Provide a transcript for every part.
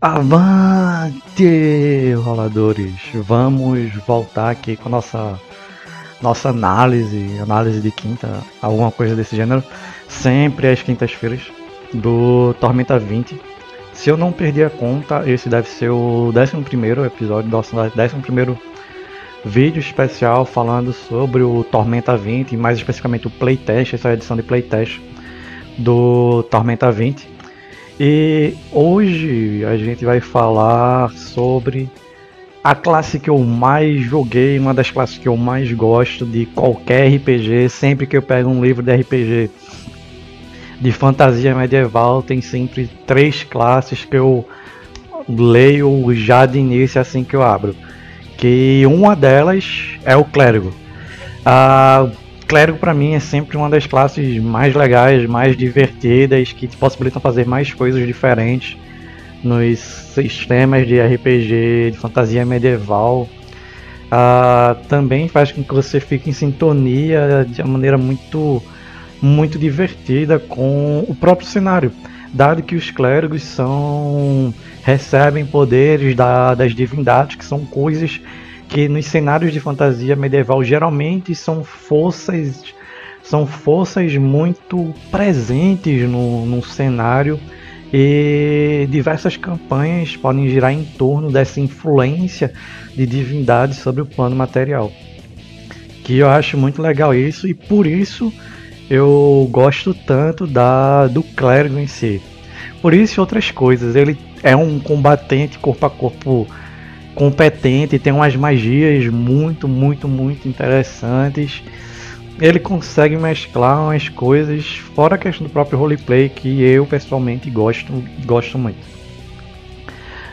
Avante, roladores! Vamos voltar aqui com a nossa, nossa análise, análise de quinta, alguma coisa desse gênero, sempre às quintas-feiras, do Tormenta 20. Se eu não perdi a conta, esse deve ser o 11 episódio, nosso 11 vídeo especial falando sobre o Tormenta 20, mais especificamente o playtest, essa edição de playtest do Tormenta 20 e hoje a gente vai falar sobre a classe que eu mais joguei, uma das classes que eu mais gosto de qualquer RPG. Sempre que eu pego um livro de RPG de fantasia medieval, tem sempre três classes que eu leio já de início assim que eu abro. Que uma delas é o clérigo. Ah, clérigo para mim é sempre uma das classes mais legais, mais divertidas, que possibilitam fazer mais coisas diferentes nos sistemas de RPG, de fantasia medieval. Uh, também faz com que você fique em sintonia de uma maneira muito, muito divertida com o próprio cenário, dado que os clérigos são recebem poderes da, das divindades, que são coisas que nos cenários de fantasia medieval geralmente são forças são forças muito presentes no, no cenário e diversas campanhas podem girar em torno dessa influência de divindades sobre o plano material. Que eu acho muito legal isso e por isso eu gosto tanto da do clérigo em si. Por isso e outras coisas, ele é um combatente corpo a corpo competente, tem umas magias muito, muito, muito interessantes. Ele consegue mesclar umas coisas fora a questão do próprio roleplay que eu pessoalmente gosto, gosto muito.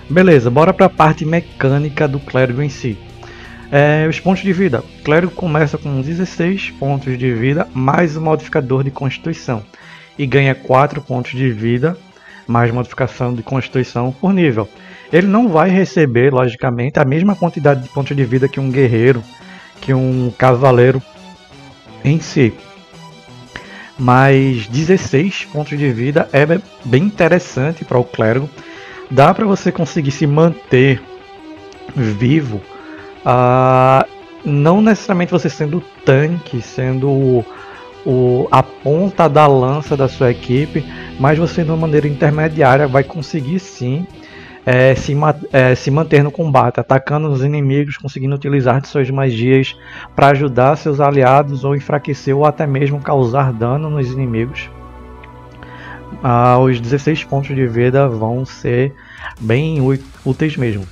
Beleza, bora para a parte mecânica do clérigo em si. É, os pontos de vida. O clérigo começa com 16 pontos de vida mais o modificador de constituição e ganha 4 pontos de vida mais modificação de constituição por nível. Ele não vai receber, logicamente, a mesma quantidade de pontos de vida que um guerreiro, que um cavaleiro em si. Mas 16 pontos de vida é bem interessante para o clérigo. Dá para você conseguir se manter vivo. Uh, não necessariamente você sendo tanque, sendo o, o, a ponta da lança da sua equipe, mas você de uma maneira intermediária vai conseguir sim é, se, é, se manter no combate, atacando os inimigos, conseguindo utilizar de suas magias para ajudar seus aliados ou enfraquecer ou até mesmo causar dano nos inimigos. Ah, os 16 pontos de vida vão ser bem úteis mesmo.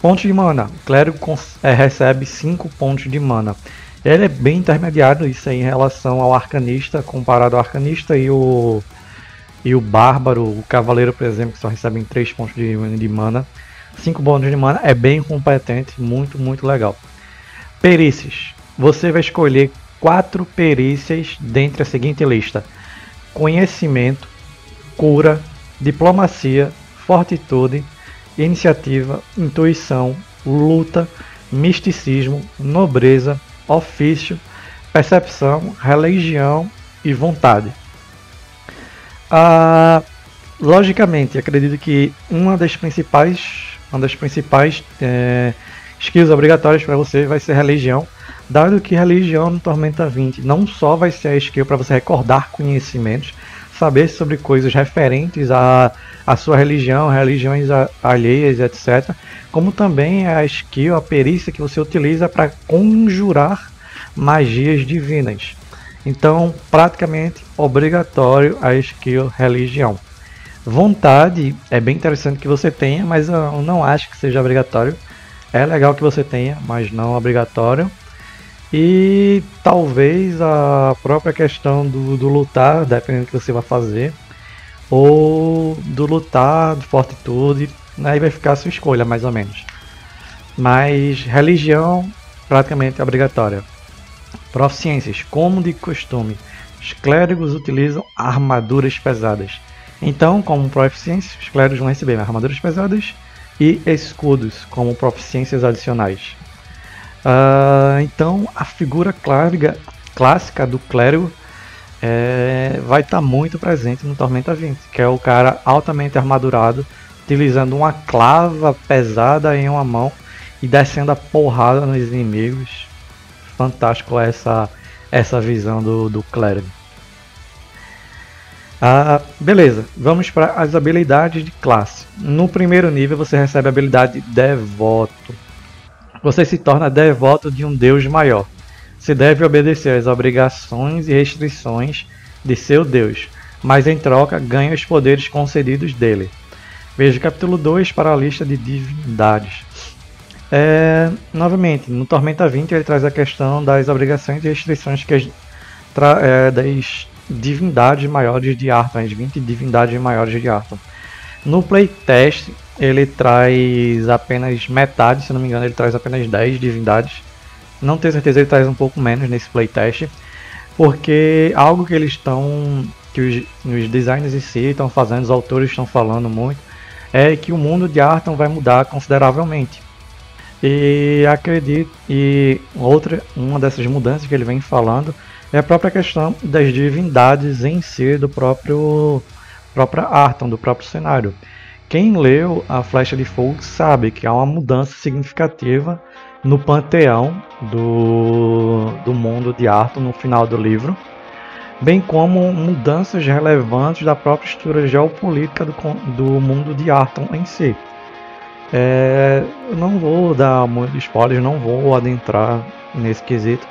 Pontos de mana. O clérigo é, recebe 5 pontos de mana. Ele é bem intermediário isso aí em relação ao arcanista, comparado ao arcanista e o e o Bárbaro, o Cavaleiro, por exemplo, que só recebem 3 pontos de, de mana. 5 bônus de mana é bem competente, muito, muito legal. Perícias. Você vai escolher 4 perícias dentre a seguinte lista: Conhecimento, Cura, Diplomacia, Fortitude, Iniciativa, Intuição, Luta, Misticismo, Nobreza, Ofício, Percepção, Religião e Vontade. Ah, logicamente, acredito que uma das principais, uma das principais é, skills obrigatórias para você vai ser religião, dado que religião no Tormenta 20 não só vai ser a skill para você recordar conhecimentos, saber sobre coisas referentes à, à sua religião, religiões alheias, etc., como também é a skill, a perícia que você utiliza para conjurar magias divinas. Então, praticamente obrigatório a skill religião. Vontade é bem interessante que você tenha, mas eu não acho que seja obrigatório. É legal que você tenha, mas não obrigatório. E talvez a própria questão do, do lutar, dependendo do que você vai fazer, ou do lutar, de fortitude, aí vai ficar a sua escolha, mais ou menos. Mas religião praticamente é obrigatória. Proficiências, como de costume, os clérigos utilizam armaduras pesadas. Então, como proficiências, os clérigos vão receber armaduras pesadas e escudos como proficiências adicionais. Uh, então, a figura clássica, clássica do clérigo é, vai estar tá muito presente no Tormenta 20, que é o cara altamente armadurado utilizando uma clava pesada em uma mão e descendo a porrada nos inimigos. Fantástico essa, essa visão do, do clérigo. Ah, beleza, vamos para as habilidades de classe. No primeiro nível você recebe a habilidade Devoto. Você se torna devoto de um deus maior. Se deve obedecer às obrigações e restrições de seu deus, mas em troca ganha os poderes concedidos dele. Veja capítulo 2 para a lista de divindades. É, novamente, no Tormenta 20 ele traz a questão das obrigações e restrições que as, é, das divindades maiores de Arthur, as 20 divindades maiores de Arthur. No playtest ele traz apenas metade, se não me engano ele traz apenas 10 divindades. Não tenho certeza, ele traz um pouco menos nesse playtest, porque algo que eles estão, que os, os designers em si estão fazendo, os autores estão falando muito, é que o mundo de Arthur vai mudar consideravelmente. E acredito, e outra, uma dessas mudanças que ele vem falando é a própria questão das divindades em si do próprio própria Arton, do próprio cenário. Quem leu a Flecha de Fogo sabe que há uma mudança significativa no panteão do, do mundo de Arton no final do livro, bem como mudanças relevantes da própria estrutura geopolítica do, do mundo de Arton em si. É, não vou dar muitos spoilers, não vou adentrar nesse quesito,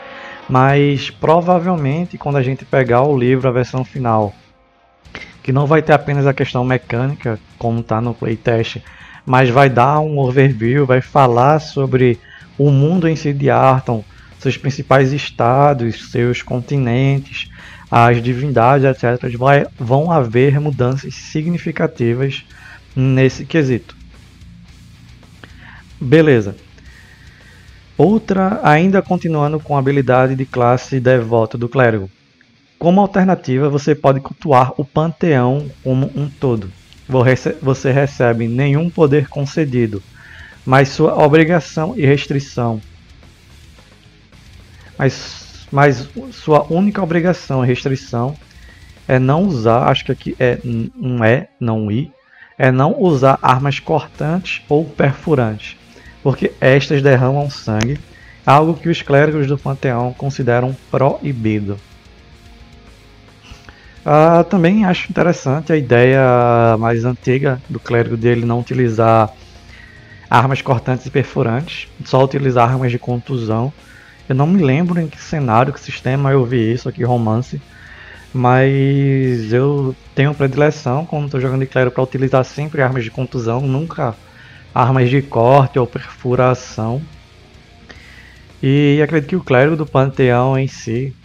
mas provavelmente quando a gente pegar o livro, a versão final, que não vai ter apenas a questão mecânica, como está no playtest, mas vai dar um overview, vai falar sobre o mundo em si de Arton, seus principais estados, seus continentes, as divindades, etc. Vai, vão haver mudanças significativas nesse quesito. Beleza. Outra, ainda continuando com a habilidade de classe devoto do clérigo. Como alternativa, você pode cultuar o panteão como um todo. Você recebe nenhum poder concedido, mas sua obrigação e restrição. Mas, mas sua única obrigação e restrição é não usar, acho que aqui é um é, não i, é não usar armas cortantes ou perfurantes porque estas derramam sangue, algo que os clérigos do panteão consideram proibido. Ah, também acho interessante a ideia mais antiga do clérigo dele não utilizar armas cortantes e perfurantes, só utilizar armas de contusão. Eu não me lembro em que cenário, que sistema eu vi isso aqui, romance, mas eu tenho predileção quando estou jogando de clérigo para utilizar sempre armas de contusão, nunca armas de corte ou perfuração. E acredito que o clérigo do panteão em si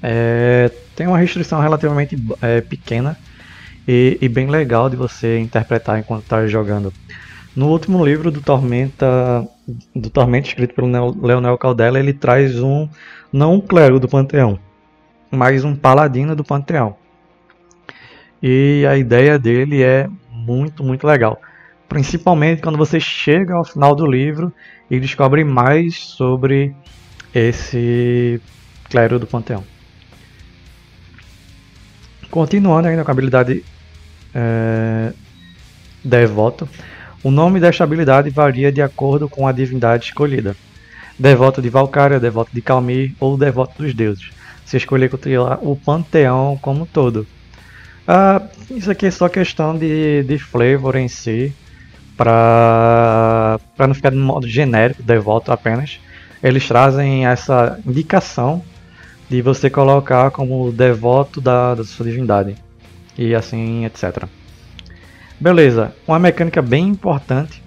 é, tem uma restrição relativamente é, pequena e, e, bem legal de você interpretar enquanto está jogando. No último livro do Tormenta, do Tormenta escrito pelo Leonel Caldela, ele traz um não um clérigo do panteão, mas um paladino do panteão. E a ideia dele é muito, muito legal principalmente quando você chega ao final do livro e descobre mais sobre esse clero do panteão. Continuando ainda com a habilidade é, devoto, o nome desta habilidade varia de acordo com a divindade escolhida. Devoto de Valkyria, devoto de Calmir ou devoto dos deuses. Se escolher o panteão como um todo. Ah, isso aqui é só questão de, de flavor em si para não ficar de modo genérico, devoto apenas, eles trazem essa indicação de você colocar como devoto da, da sua divindade e assim etc. Beleza, uma mecânica bem importante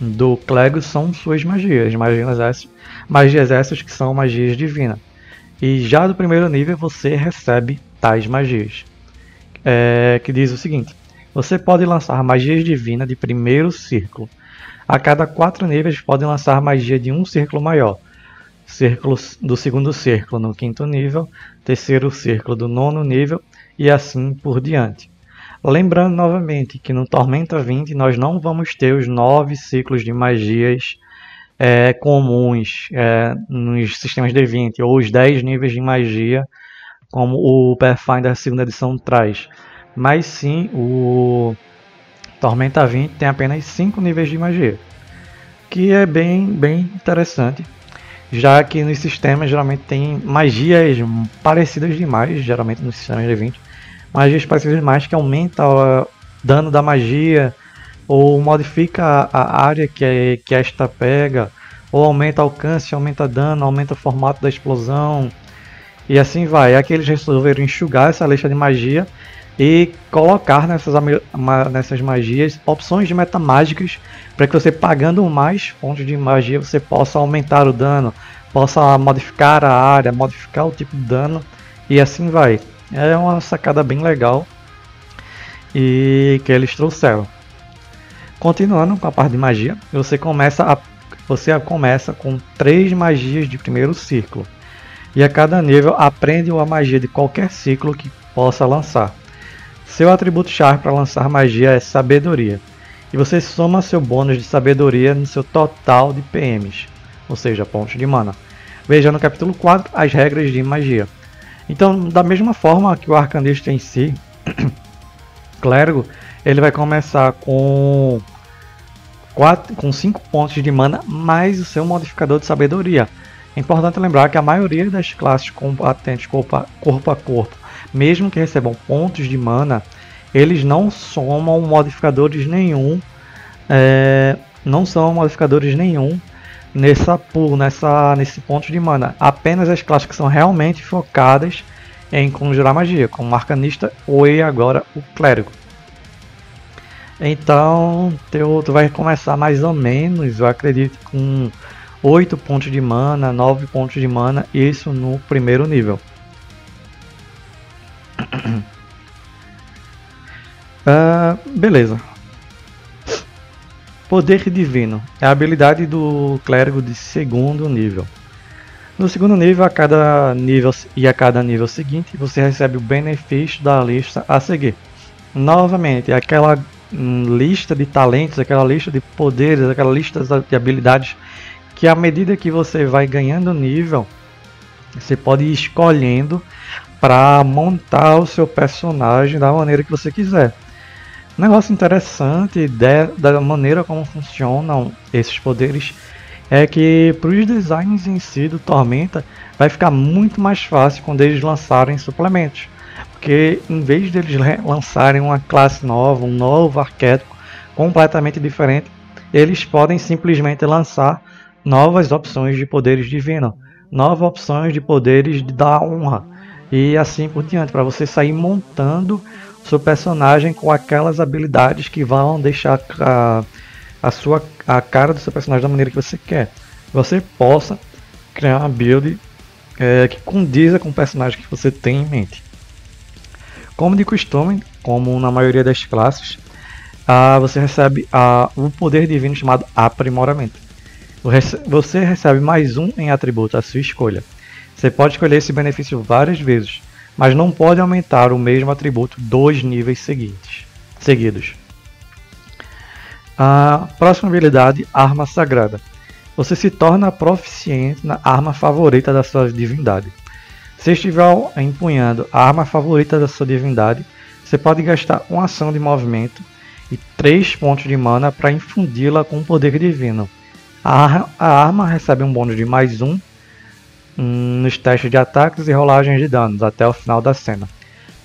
do clérigo são suas magias, magias, magias essas que são magias divinas. E já do primeiro nível você recebe tais magias. É, que diz o seguinte: você pode lançar magias divinas de primeiro círculo. A cada quatro níveis pode lançar magia de um círculo maior. Círculo do segundo círculo no quinto nível, terceiro círculo do nono nível e assim por diante. Lembrando novamente que no Tormenta 20 nós não vamos ter os nove ciclos de magias é, comuns é, nos sistemas de 20 ou os 10 níveis de magia como o Pathfinder segunda edição traz mas sim o Tormenta 20 tem apenas 5 níveis de magia, que é bem, bem interessante, já que nos sistemas geralmente tem magias parecidas demais, geralmente nos sistemas de 20, magias parecidas demais que aumenta o dano da magia, ou modifica a área que, é, que esta pega, ou aumenta alcance, aumenta dano, aumenta o formato da explosão, e assim vai. Aqui eles resolveram enxugar essa lista de magia e colocar nessas, nessas magias opções de metamágicas para que você pagando mais pontos de magia você possa aumentar o dano, possa modificar a área, modificar o tipo de dano e assim vai. É uma sacada bem legal e que eles trouxeram. Continuando com a parte de magia, você começa a, você começa com três magias de primeiro ciclo e a cada nível aprende uma magia de qualquer ciclo que possa lançar. Seu atributo chave para lançar magia é sabedoria, e você soma seu bônus de sabedoria no seu total de PMs, ou seja, pontos de mana. Veja no capítulo 4 as regras de magia. Então, da mesma forma que o arcanista em si, clérigo, ele vai começar com 4, com 5 pontos de mana mais o seu modificador de sabedoria. É importante lembrar que a maioria das classes combatentes corpo a corpo, mesmo que recebam pontos de mana, eles não somam modificadores nenhum, é, não são modificadores nenhum nessa pool, nessa, nesse ponto de mana. Apenas as classes que são realmente focadas em conjurar magia, como o arcanista ou e agora o clérigo. Então, teu, tu vai começar mais ou menos, eu acredito, com 8 pontos de mana, 9 pontos de mana, isso no primeiro nível. Uh, beleza. Poder Divino é a habilidade do clérigo de segundo nível. No segundo nível, a cada nível e a cada nível seguinte, você recebe o benefício da lista a seguir. Novamente, aquela hum, lista de talentos, aquela lista de poderes, aquela lista de habilidades que à medida que você vai ganhando nível, você pode ir escolhendo para montar o seu personagem da maneira que você quiser. Um negócio interessante de, da maneira como funcionam esses poderes é que para os designs em si do Tormenta vai ficar muito mais fácil quando eles lançarem suplementos. Porque em vez de eles lançarem uma classe nova, um novo arquétipo completamente diferente, eles podem simplesmente lançar novas opções de poderes divinos, novas opções de poderes da honra e assim por diante, para você sair montando seu personagem com aquelas habilidades que vão deixar a, a sua a cara do seu personagem da maneira que você quer. Você possa criar uma build é, que condiza com o personagem que você tem em mente. Como de costume, como na maioria das classes, ah, você recebe ah, um poder divino chamado aprimoramento. Você recebe mais um em atributo à sua escolha. Você pode escolher esse benefício várias vezes, mas não pode aumentar o mesmo atributo dois níveis seguintes, seguidos. A próxima habilidade, Arma Sagrada. Você se torna proficiente na arma favorita da sua divindade. Se estiver empunhando a arma favorita da sua divindade, você pode gastar uma ação de movimento e 3 pontos de mana para infundi-la com um poder divino. A, arma recebe um bônus de mais um nos testes de ataques e rolagens de danos até o final da cena.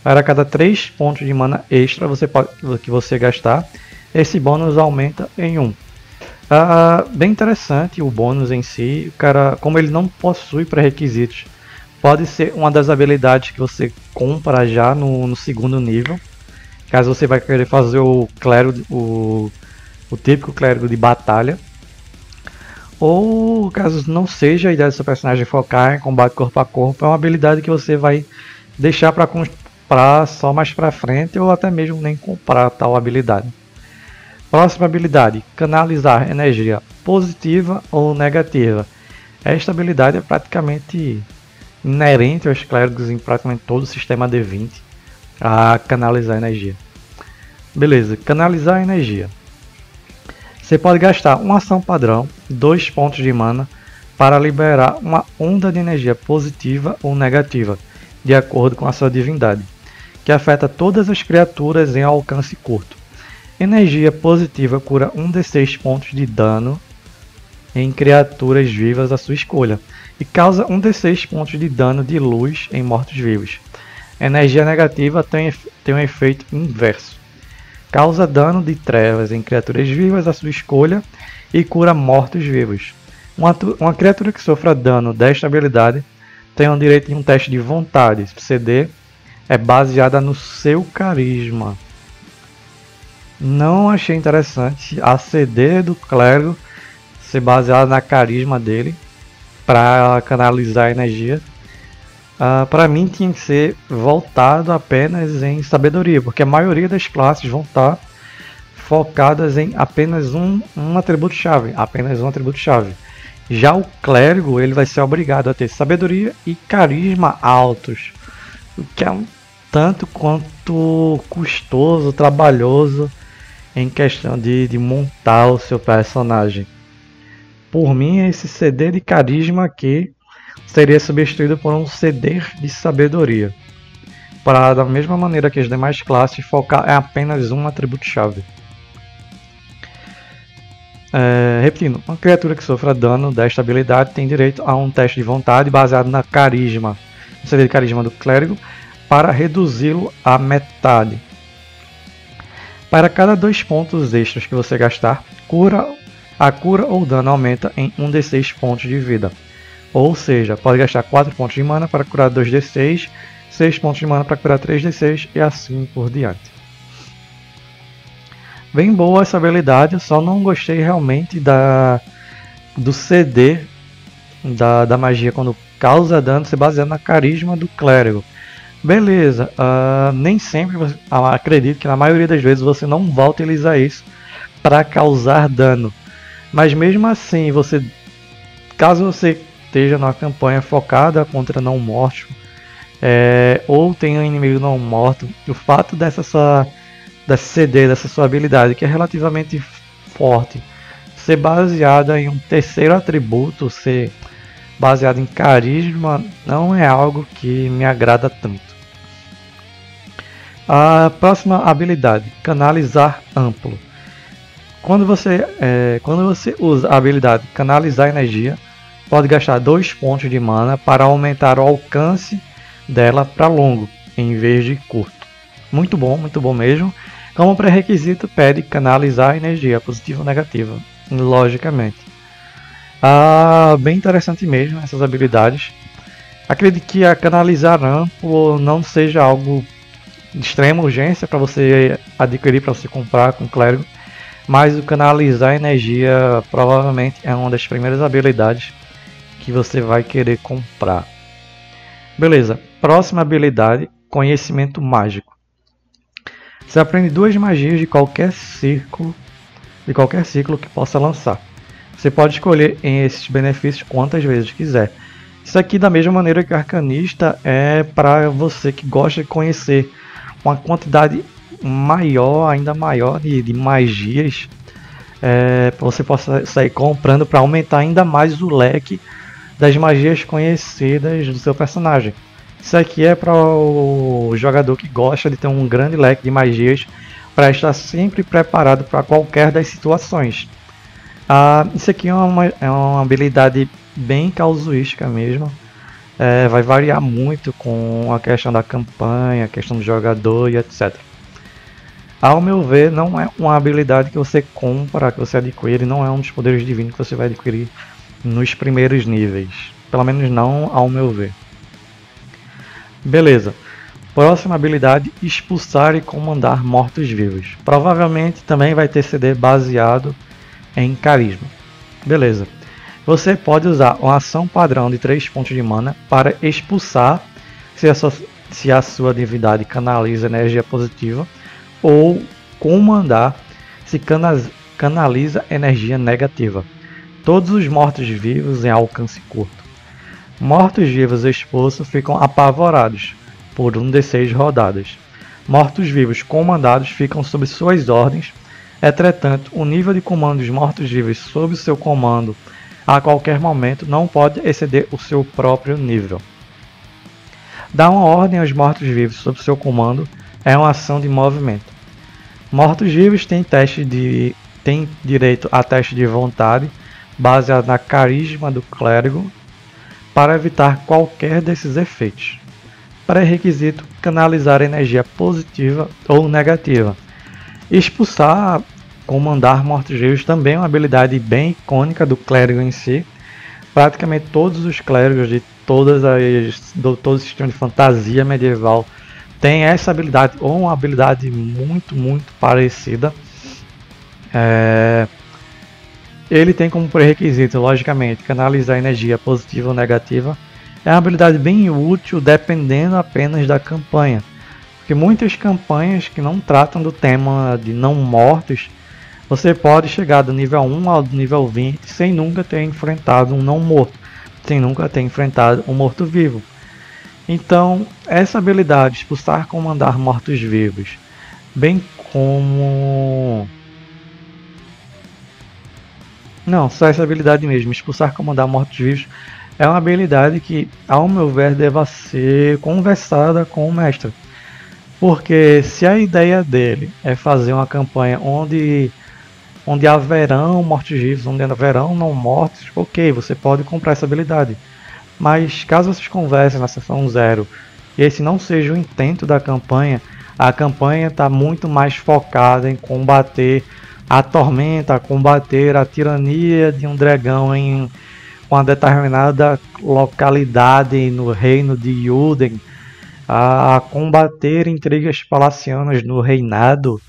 Para cada 3 pontos de mana extra você pode, que você gastar, esse bônus aumenta em 1. Ah, bem interessante o bônus em si, o cara, como ele não possui pré-requisitos, pode ser uma das habilidades que você compra já no, no segundo nível. Caso você vai querer fazer o clérigo, o, o típico clérigo de batalha, ou caso não seja a ideia do seu personagem focar em combate corpo a corpo, é uma habilidade que você vai deixar para comprar só mais para frente ou até mesmo nem comprar tal habilidade. Próxima habilidade: canalizar energia positiva ou negativa. Esta habilidade é praticamente inerente aos clérigos em praticamente todo o sistema D20 a canalizar energia. Beleza, canalizar energia. Você pode gastar uma ação padrão, dois pontos de mana, para liberar uma onda de energia positiva ou negativa, de acordo com a sua divindade, que afeta todas as criaturas em alcance curto. Energia positiva cura 1d6 pontos de dano em criaturas vivas da sua escolha e causa 1d6 pontos de dano de luz em mortos-vivos. Energia negativa tem, tem um efeito inverso. Causa dano de trevas em criaturas vivas da sua escolha e cura mortos-vivos. Uma, uma, criatura que sofra dano desta habilidade tem o direito de um teste de vontade. CD é baseada no seu carisma. Não achei interessante a CD do clérigo ser baseada na carisma dele para canalizar energia. Uh, para mim tinha que ser voltado apenas em sabedoria, porque a maioria das classes vão estar tá focadas em apenas um, um atributo chave, apenas um atributo chave. Já o clérigo ele vai ser obrigado a ter sabedoria e carisma altos, o que é um tanto quanto custoso, trabalhoso em questão de, de montar o seu personagem. Por mim, esse CD de carisma aqui seria substituído por um CD de sabedoria. Para, da mesma maneira que as demais classes, focar em apenas um atributo-chave. É, repetindo, uma criatura que sofra dano desta habilidade tem direito a um teste de vontade baseado na carisma, no CD de carisma do clérigo, para reduzi-lo à metade. Para cada dois pontos extras que você gastar, cura a cura ou dano aumenta em 1d6 pontos de vida. Ou seja, pode gastar 4 pontos de mana para curar 2d6, 6 pontos de mana para curar 3d6 e assim por diante. Bem boa essa habilidade, eu só não gostei realmente da do CD da, da magia quando causa dano se baseando na carisma do clérigo. Beleza, uh, nem sempre, uh, acredito que na maioria das vezes você não vai utilizar isso para causar dano. Mas mesmo assim, você caso você esteja numa campanha focada contra não morto é, ou tenha um inimigo não morto, o fato dessa sua dessa CD, dessa sua habilidade que é relativamente forte, ser baseada em um terceiro atributo, ser baseado em carisma, não é algo que me agrada tanto. A próxima habilidade, canalizar amplo. Quando você, é, quando você usa a habilidade Canalizar Energia, pode gastar 2 pontos de mana para aumentar o alcance dela para longo, em vez de curto. Muito bom, muito bom mesmo. Como pré-requisito, pede canalizar energia, positiva ou negativa, logicamente. Ah, bem interessante mesmo essas habilidades. Acredito que a canalizar amplo não seja algo de extrema urgência para você adquirir, para você comprar com clérigo mas o canalizar energia provavelmente é uma das primeiras habilidades que você vai querer comprar. Beleza, próxima habilidade, conhecimento mágico. Você aprende duas magias de qualquer círculo, de qualquer ciclo que possa lançar. Você pode escolher em esses benefícios quantas vezes quiser. Isso aqui da mesma maneira que arcanista é para você que gosta de conhecer uma quantidade maior, ainda maior de, de magias é, você possa sair comprando para aumentar ainda mais o leque das magias conhecidas do seu personagem. Isso aqui é para o jogador que gosta de ter um grande leque de magias para estar sempre preparado para qualquer das situações. Ah, isso aqui é uma, é uma habilidade bem casuística mesmo. É, vai variar muito com a questão da campanha, a questão do jogador e etc. Ao meu ver, não é uma habilidade que você compra, que você adquire, não é um dos poderes divinos que você vai adquirir nos primeiros níveis. Pelo menos não ao meu ver. Beleza. Próxima habilidade, expulsar e comandar mortos-vivos. Provavelmente também vai ter CD baseado em carisma. Beleza. Você pode usar uma ação padrão de 3 pontos de mana para expulsar se a sua, se a sua canaliza energia positiva ou comandar se canaliza energia negativa. Todos os mortos-vivos em alcance curto. Mortos-vivos expulsos ficam apavorados por um de seis rodadas. Mortos-vivos comandados ficam sob suas ordens. Entretanto, o nível de comando dos mortos-vivos sob seu comando a qualquer momento não pode exceder o seu próprio nível. Dar uma ordem aos mortos-vivos sob seu comando é uma ação de movimento. Mortos-vivos têm tem direito a teste de vontade baseado na carisma do clérigo para evitar qualquer desses efeitos. Pré-requisito: canalizar energia positiva ou negativa. Expulsar, comandar mortos-vivos também é uma habilidade bem icônica do clérigo em si. Praticamente todos os clérigos de todas as, do, todo sistema de fantasia medieval têm essa habilidade ou uma habilidade muito, muito parecida. É, ele tem como pré-requisito, logicamente, canalizar energia positiva ou negativa. É uma habilidade bem útil dependendo apenas da campanha. Porque muitas campanhas que não tratam do tema de não mortos, você pode chegar do nível 1 ao nível 20 sem nunca ter enfrentado um não morto, sem nunca ter enfrentado um morto-vivo. Então, essa habilidade, expulsar comandar mortos-vivos, bem como não, só essa habilidade mesmo, expulsar comandar mortos-vivos, é uma habilidade que, ao meu ver, deva ser conversada com o mestre. Porque se a ideia dele é fazer uma campanha onde onde haverão mortos-vivos, onde haverão não mortos, ok, você pode comprar essa habilidade. Mas caso vocês conversem na sessão 0 e esse não seja o intento da campanha, a campanha está muito mais focada em combater a tormenta, combater a tirania de um dragão em uma determinada localidade no reino de Yuden, a combater intrigas palacianas no reinado,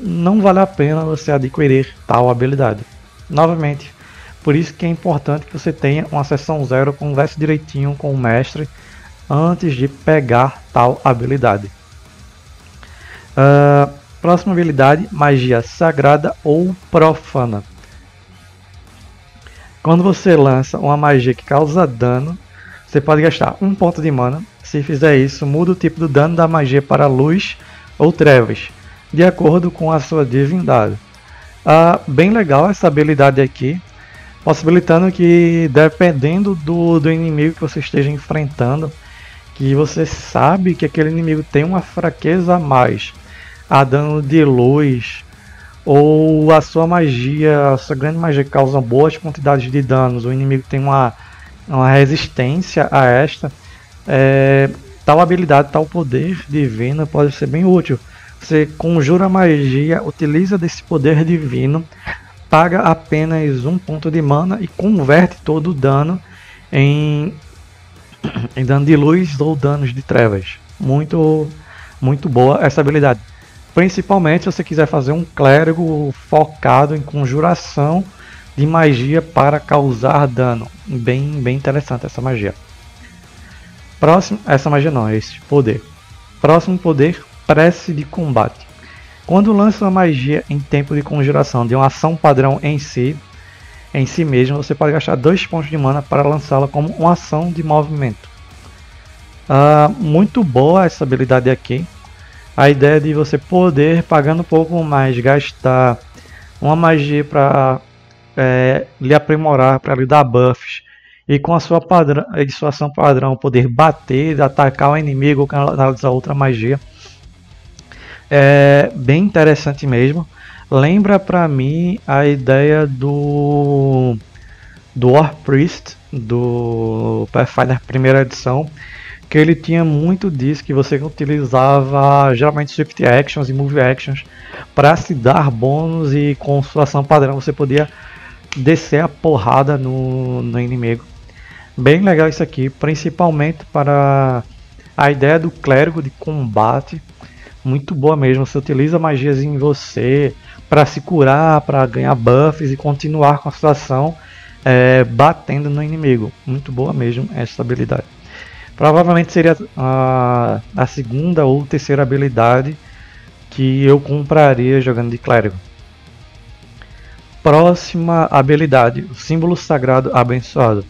não vale a pena você adquirir tal habilidade. Novamente, por isso que é importante que você tenha uma sessão zero, converse direitinho com o mestre antes de pegar tal habilidade. Uh, Próxima habilidade, magia sagrada ou profana. Quando você lança uma magia que causa dano, você pode gastar um ponto de mana. Se fizer isso, muda o tipo do dano da magia para luz ou trevas, de acordo com a sua divindade. Ah, bem legal essa habilidade aqui, possibilitando que dependendo do, do inimigo que você esteja enfrentando, que você sabe que aquele inimigo tem uma fraqueza a mais a dano de luz ou a sua magia, a sua grande magia causa boas quantidades de danos, o inimigo tem uma, uma resistência a esta, é, tal habilidade, tal poder divino pode ser bem útil. Você conjura magia, utiliza desse poder divino, paga apenas um ponto de mana e converte todo o dano em, em dano de luz ou danos de trevas. Muito, muito boa essa habilidade. Principalmente se você quiser fazer um clérigo focado em conjuração de magia para causar dano. Bem, bem interessante essa magia. Próximo, essa magia não, é esse poder. Próximo poder, prece de combate. Quando lança uma magia em tempo de conjuração de uma ação padrão em si, em si mesmo, você pode gastar dois pontos de mana para lançá-la como uma ação de movimento. Uh, muito boa essa habilidade aqui a ideia de você poder, pagando um pouco mais, gastar uma magia para é, lhe aprimorar, para lhe dar buffs, e com a sua padrão, a sua ação padrão poder bater, atacar o inimigo canalizar outra magia. É bem interessante mesmo. Lembra para mim a ideia do do War Priest do Pathfinder primeira edição, que ele tinha muito disso que você utilizava geralmente swift actions e move actions para se dar bônus e com sua ação padrão você podia descer a porrada no, no inimigo. Bem legal isso aqui, principalmente para a ideia do clérigo de combate. Muito boa mesmo, você utiliza magias em você para se curar, para ganhar buffs e continuar com a situação é, batendo no inimigo. Muito boa mesmo essa habilidade. Provavelmente seria a, a segunda ou terceira habilidade que eu compraria jogando de clérigo. Próxima habilidade, o símbolo sagrado abençoado.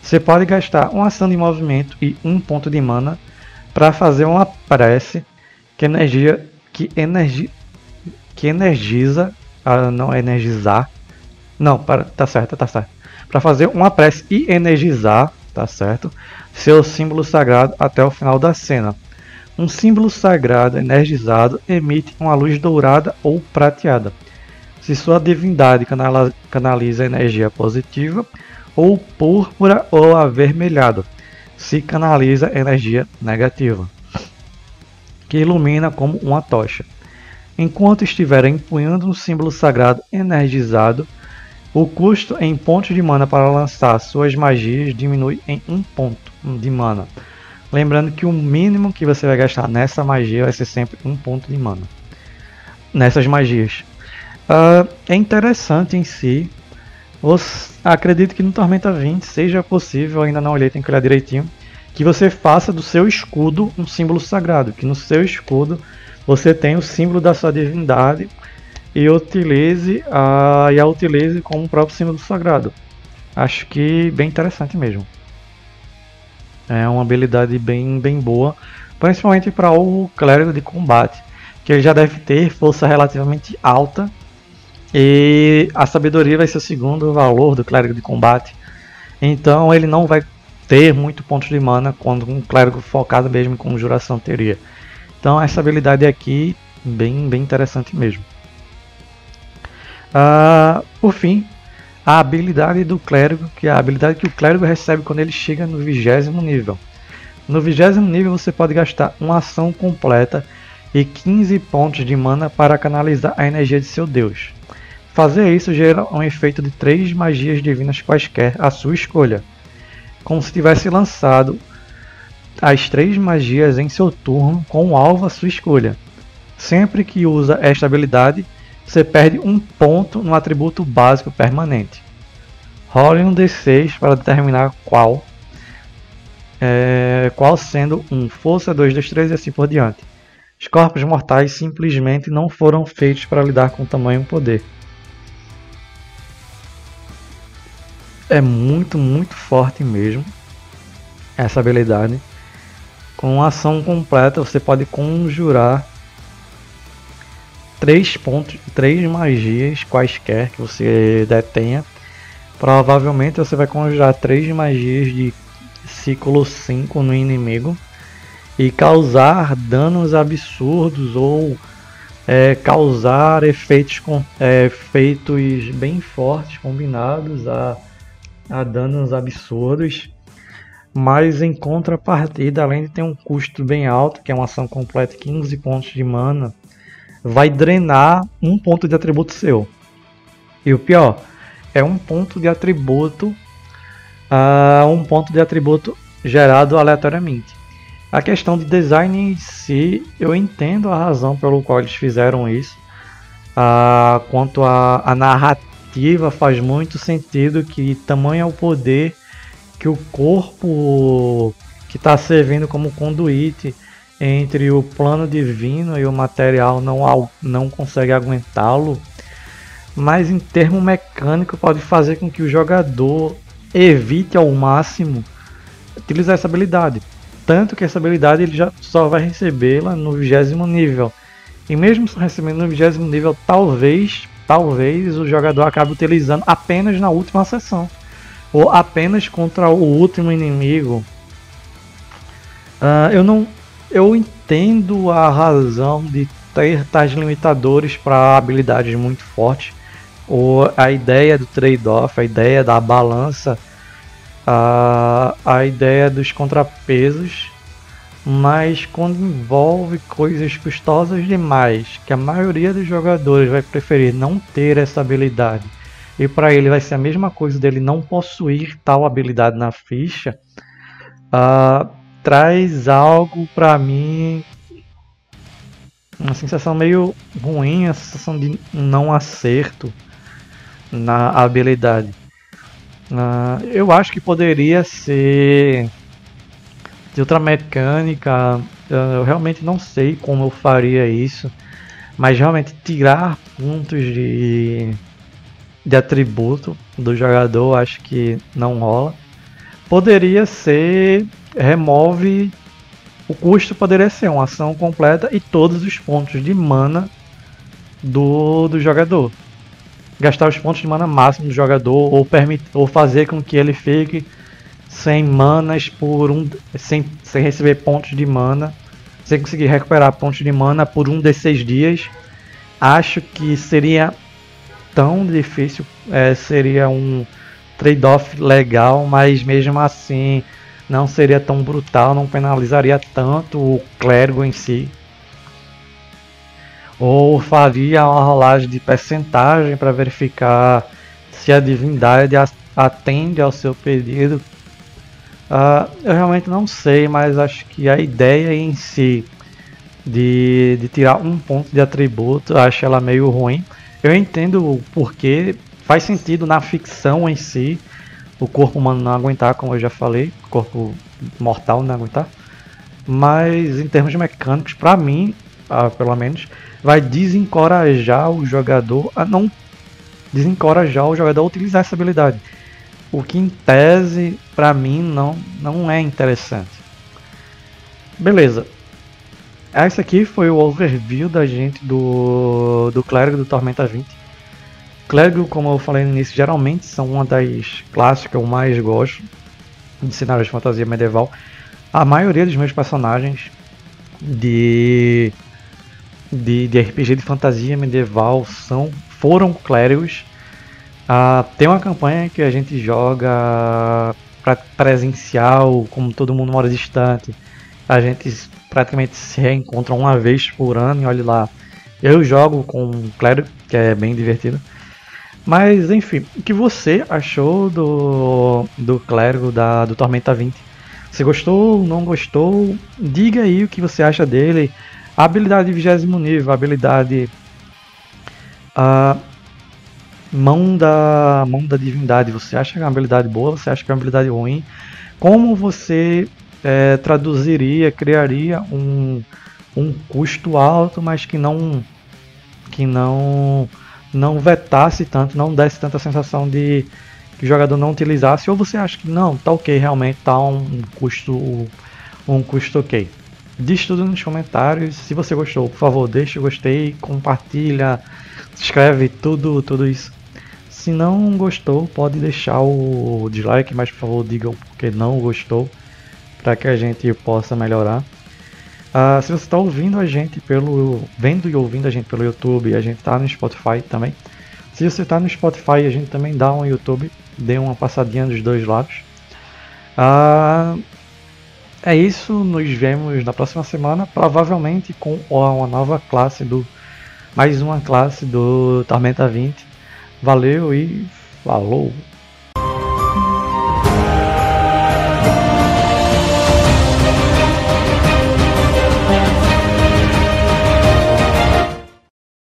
Você pode gastar uma ação de movimento e um ponto de mana para fazer uma prece que energia que energi, que energiza, ah, não energizar. Não, para, tá certo, tá certo. Para fazer uma prece e energizar, tá certo? seu símbolo sagrado até o final da cena. Um símbolo sagrado energizado emite uma luz dourada ou prateada. Se sua divindade canaliza energia positiva, ou púrpura ou avermelhado, se canaliza energia negativa, que ilumina como uma tocha. Enquanto estiver empunhando um símbolo sagrado energizado, o custo em pontos de mana para lançar suas magias diminui em um ponto de mana. Lembrando que o mínimo que você vai gastar nessa magia vai ser sempre um ponto de mana. Nessas magias. Uh, é interessante em si. Os, acredito que no Tormenta 20 seja possível, ainda não olhei, tem que olhar direitinho. Que você faça do seu escudo um símbolo sagrado. Que no seu escudo você tem o símbolo da sua divindade e utilize a, e a utilize como próprio símbolo sagrado. Acho que bem interessante mesmo. É uma habilidade bem, bem boa, principalmente para o clérigo de combate, que ele já deve ter força relativamente alta e a sabedoria vai ser o segundo valor do clérigo de combate. Então ele não vai ter muito pontos de mana quando um clérigo focado mesmo em conjuração teria. Então essa habilidade aqui bem bem interessante mesmo. Uh, por fim, a habilidade do clérigo, que é a habilidade que o clérigo recebe quando ele chega no vigésimo nível. No vigésimo nível você pode gastar uma ação completa e 15 pontos de mana para canalizar a energia de seu deus. Fazer isso gera um efeito de 3 magias divinas quaisquer à sua escolha, como se tivesse lançado as 3 magias em seu turno com o alvo à sua escolha. Sempre que usa esta habilidade, você perde um ponto no atributo básico permanente. Role um D6 para determinar qual, é, qual sendo um força 2, 2, 3 e assim por diante. Os corpos mortais simplesmente não foram feitos para lidar com tamanho poder. É muito, muito forte mesmo essa habilidade. Com ação completa você pode conjurar três pontos, três magias quaisquer que você detenha. Provavelmente você vai conjurar três magias de ciclo 5 no inimigo e causar danos absurdos ou é, causar efeitos, com, é, efeitos bem fortes combinados a, a danos absurdos. Mas em contrapartida, além de ter um custo bem alto, que é uma ação completa 15 pontos de mana, vai drenar um ponto de atributo seu. E o pior, é um ponto de atributo, uh, um ponto de atributo gerado aleatoriamente. A questão de design em si, eu entendo a razão pelo qual eles fizeram isso. Uh, quanto à narrativa, faz muito sentido que tamanho é o poder que o corpo que está servindo como conduíte entre o plano divino e o material não, não consegue aguentá-lo, mas em termo mecânico pode fazer com que o jogador evite ao máximo utilizar essa habilidade. Tanto que essa habilidade ele já só vai recebê-la no vigésimo nível. E mesmo recebendo no vigésimo nível, talvez, talvez o jogador acabe utilizando apenas na última sessão. Ou apenas contra o último inimigo. Uh, eu não eu entendo a razão de ter tais limitadores para habilidades muito fortes, ou a ideia do trade-off, a ideia da balança, a, a ideia dos contrapesos, mas quando envolve coisas custosas demais, que a maioria dos jogadores vai preferir não ter essa habilidade, e para ele vai ser a mesma coisa dele não possuir tal habilidade na ficha, uh, traz algo para mim uma sensação meio ruim, a sensação de não acerto na habilidade. Uh, eu acho que poderia ser de outra mecânica. Eu realmente não sei como eu faria isso, mas realmente tirar pontos de, de atributo do jogador acho que não rola. Poderia ser remove o custo ser uma ação completa e todos os pontos de mana do, do jogador. Gastar os pontos de mana máximo do jogador ou, permitir, ou fazer com que ele fique sem manas por um. sem, sem receber pontos de mana você conseguir recuperar pontos de mana por um desses dias, acho que seria tão difícil, é, seria um trade-off legal, mas mesmo assim não seria tão brutal, não penalizaria tanto o clérigo em si. Ou faria uma rolagem de percentagem para verificar se a divindade atende ao seu pedido. Uh, eu realmente não sei, mas acho que a ideia em si de, de tirar um ponto de atributo, acho ela meio ruim. Eu entendo o porquê, faz sentido na ficção em si, o corpo humano não aguentar, como eu já falei, o corpo mortal não aguentar. Mas em termos mecânicos, para mim, ah, pelo menos, vai desencorajar o jogador a não desencorajar o jogador a utilizar essa habilidade. O que em tese, para mim, não, não é interessante. Beleza. Esse aqui foi o overview da gente do, do Clérigo do Tormenta 20. Clérigo, como eu falei no início, geralmente são uma das classes que eu mais gosto de cenários de fantasia medieval. A maioria dos meus personagens de, de, de RPG de fantasia medieval são foram clérigos. Ah, tem uma campanha que a gente joga presencial, como todo mundo mora distante. A gente praticamente se reencontra uma vez por ano e olha lá. Eu jogo com um clérigo, que é bem divertido. Mas enfim, o que você achou do, do clérigo da, do Tormenta 20? Você gostou, não gostou? Diga aí o que você acha dele. Habilidade de 20 nível, habilidade. A mão da, mão da divindade. Você acha que é uma habilidade boa? Você acha que é uma habilidade ruim? Como você é, traduziria, criaria um, um custo alto, mas que não. que não não vetasse tanto, não desse tanta sensação de que o jogador não utilizasse, ou você acha que não, tá ok, realmente tá um custo um custo ok. Diz tudo nos comentários. Se você gostou, por favor, deixa o gostei, compartilha, escreve tudo, tudo isso. Se não gostou, pode deixar o dislike, mas por favor digam porque não gostou, para que a gente possa melhorar. Uh, se você está ouvindo a gente pelo. vendo e ouvindo a gente pelo YouTube, a gente está no Spotify também. Se você está no Spotify, a gente também dá um YouTube, dê uma passadinha dos dois lados. Uh, é isso, nos vemos na próxima semana, provavelmente com uma nova classe do. mais uma classe do Tormenta 20. Valeu e falou!